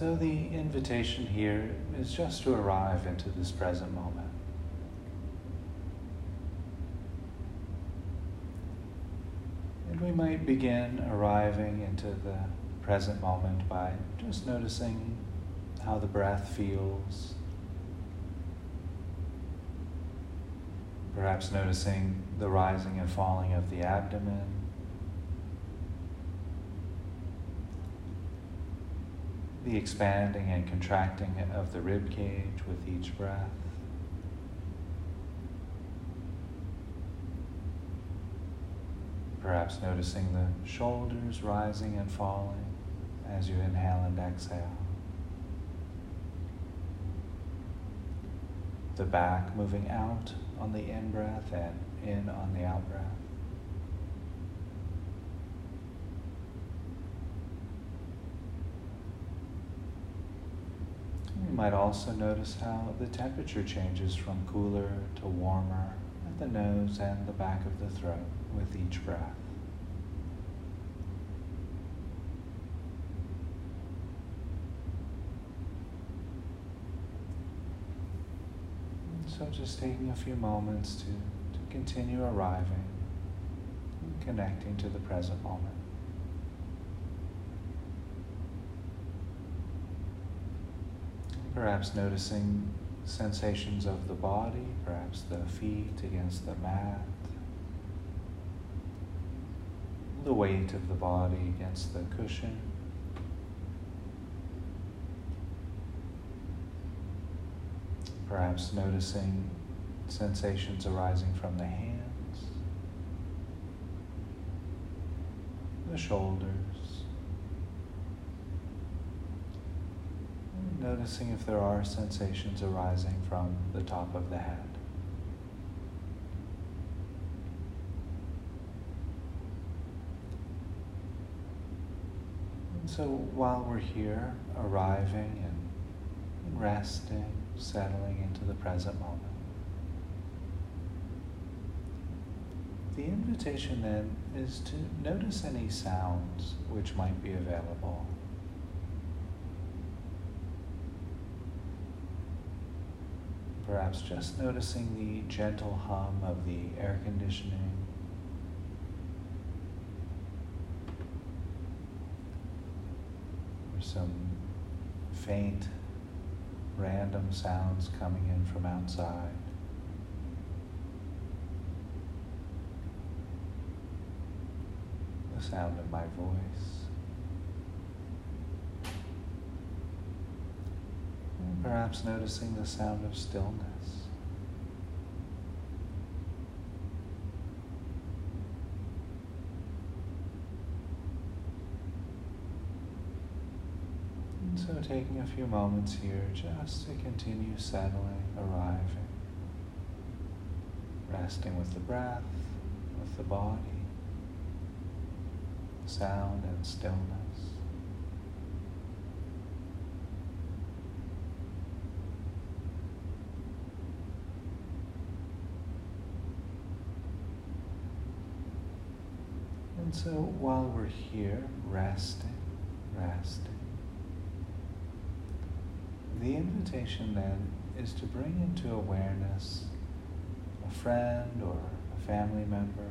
So the invitation here is just to arrive into this present moment. And we might begin arriving into the present moment by just noticing how the breath feels. Perhaps noticing the rising and falling of the abdomen. The expanding and contracting of the rib cage with each breath. Perhaps noticing the shoulders rising and falling as you inhale and exhale. The back moving out on the in breath and in on the out breath. You might also notice how the temperature changes from cooler to warmer at the nose and the back of the throat with each breath. So just taking a few moments to, to continue arriving and connecting to the present moment. Perhaps noticing sensations of the body, perhaps the feet against the mat, the weight of the body against the cushion. Perhaps noticing sensations arising from the hands, the shoulders. Noticing if there are sensations arising from the top of the head. And so while we're here, arriving and resting, settling into the present moment. The invitation then is to notice any sounds which might be available. Perhaps just noticing the gentle hum of the air conditioning. Or some faint random sounds coming in from outside. The sound of my voice. And perhaps noticing the sound of stillness. So taking a few moments here just to continue settling, arriving, resting with the breath, with the body, sound and stillness. And so while we're here, resting, resting, the invitation then is to bring into awareness a friend or a family member.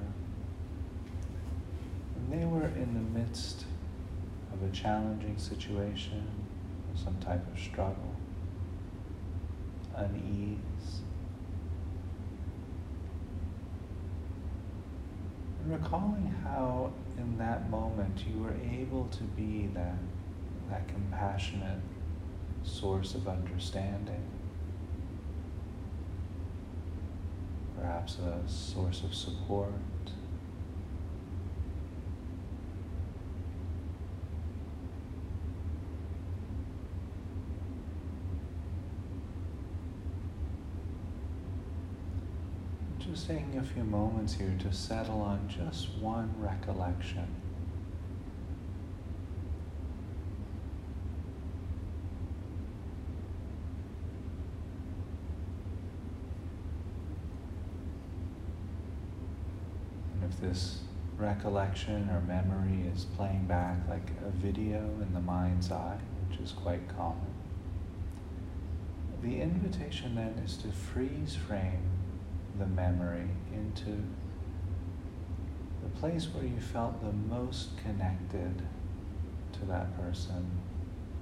And they were in the midst of a challenging situation, some type of struggle, unease. And recalling how in that moment you were able to be that, that compassionate source of understanding, perhaps a source of support. Just taking a few moments here to settle on just one recollection. And if this recollection or memory is playing back like a video in the mind's eye, which is quite common. The invitation then is to freeze frame the memory into the place where you felt the most connected to that person,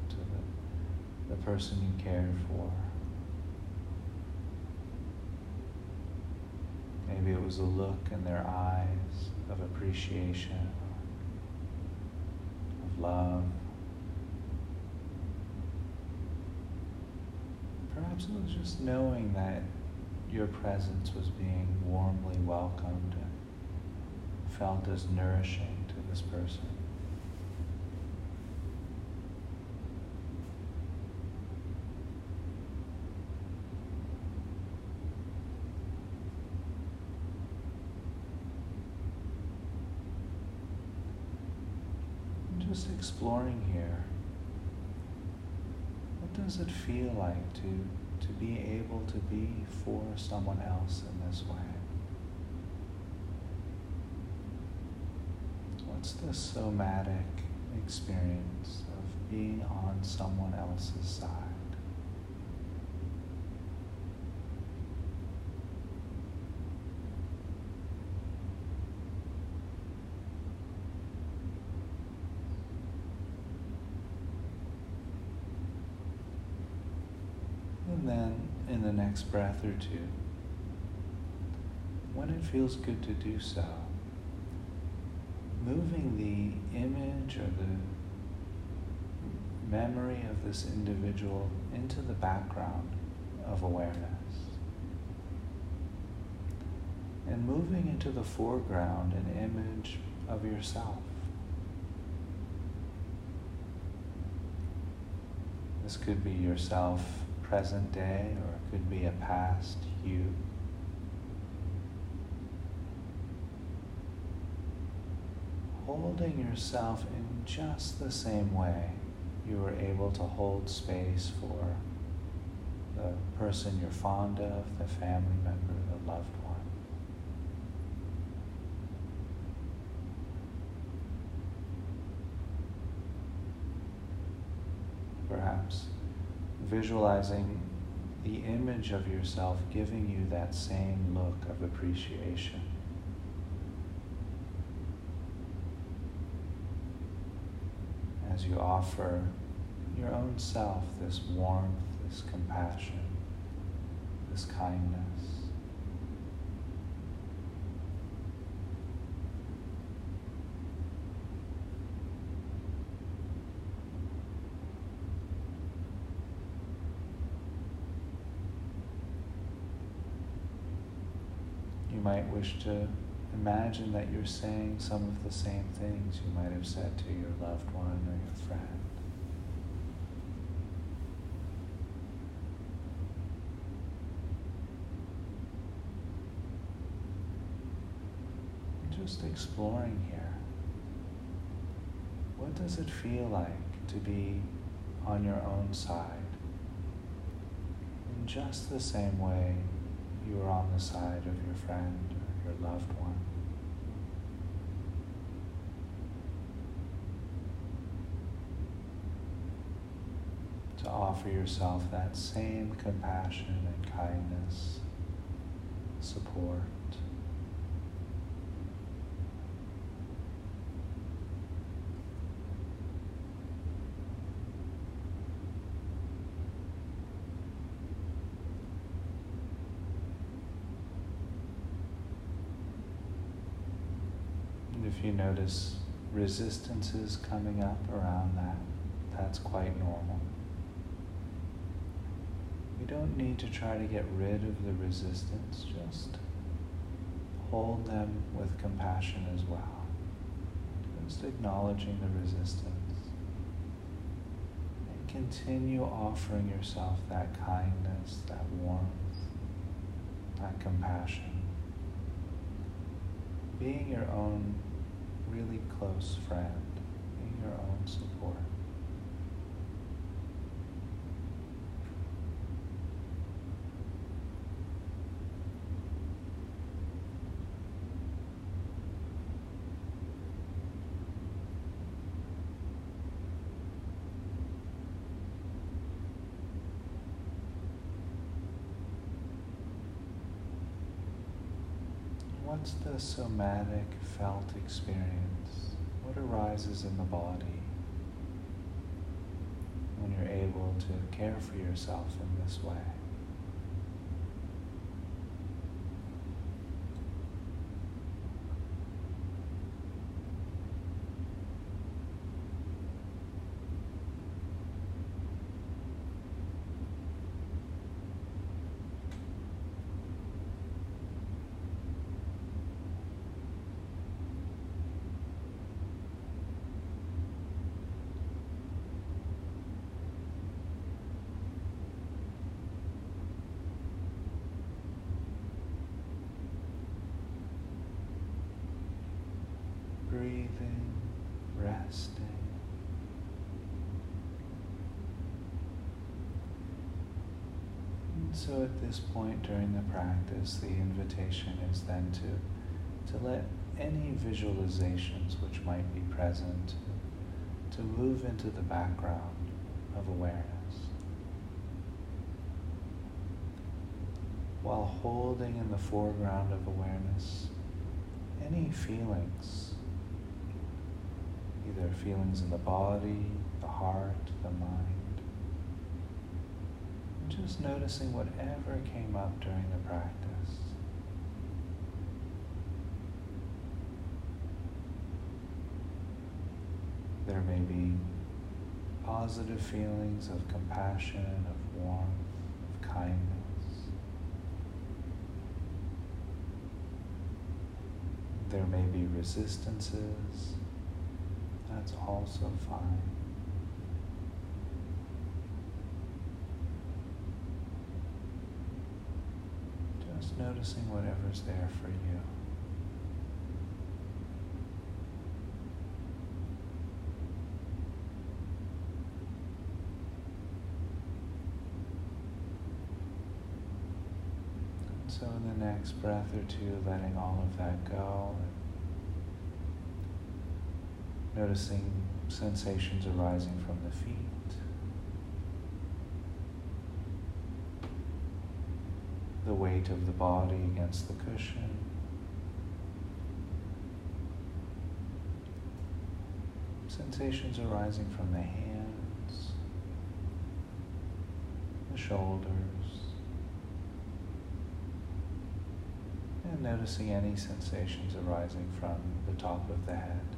to the, the person you cared for. Maybe it was a look in their eyes of appreciation, of love. Perhaps it was just knowing that your presence was being warmly welcomed and felt as nourishing to this person. just exploring here. What does it feel like to, to be able to be for someone else in this way? What's the somatic experience of being on someone else's side? Then in the next breath or two, when it feels good to do so, moving the image or the memory of this individual into the background of awareness. And moving into the foreground an image of yourself. This could be yourself present day or it could be a past you. Holding yourself in just the same way you were able to hold space for the person you're fond of, the family member, the loved one. Perhaps visualizing the image of yourself giving you that same look of appreciation. As you offer your own self this warmth, this compassion, this kindness. You might wish to imagine that you're saying some of the same things you might have said to your loved one or your friend. Just exploring here. What does it feel like to be on your own side? In just the same way you are on the side of your friend or your loved one. To offer yourself that same compassion and kindness, support. If you notice resistances coming up around that, that's quite normal. We don't need to try to get rid of the resistance, just hold them with compassion as well. Just acknowledging the resistance. And continue offering yourself that kindness, that warmth, that compassion. Being your own really close friend, being your own support. What's the somatic felt experience? What arises in the body when you're able to care for yourself in this way? Resting. And so at this point during the practice, the invitation is then to, to let any visualizations which might be present to move into the background of awareness. While holding in the foreground of awareness any feelings either feelings in the body, the heart, the mind. Just noticing whatever came up during the practice. There may be positive feelings of compassion, of warmth, of kindness. There may be resistances that's also fine. Just noticing whatever's there for you. so in the next breath or two, letting all of that go. Noticing sensations arising from the feet. The weight of the body against the cushion. Sensations arising from the hands, the shoulders, and noticing any sensations arising from the top of the head.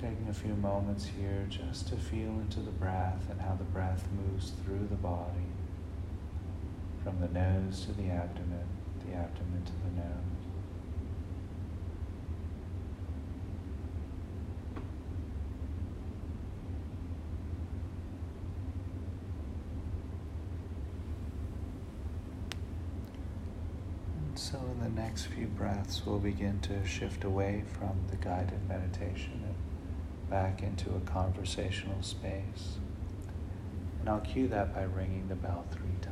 Taking a few moments here just to feel into the breath and how the breath moves through the body from the nose to the abdomen, the abdomen to the nose. so in the next few breaths, we'll begin to shift away from the guided meditation back into a conversational space. And I'll cue that by ringing the bell three times.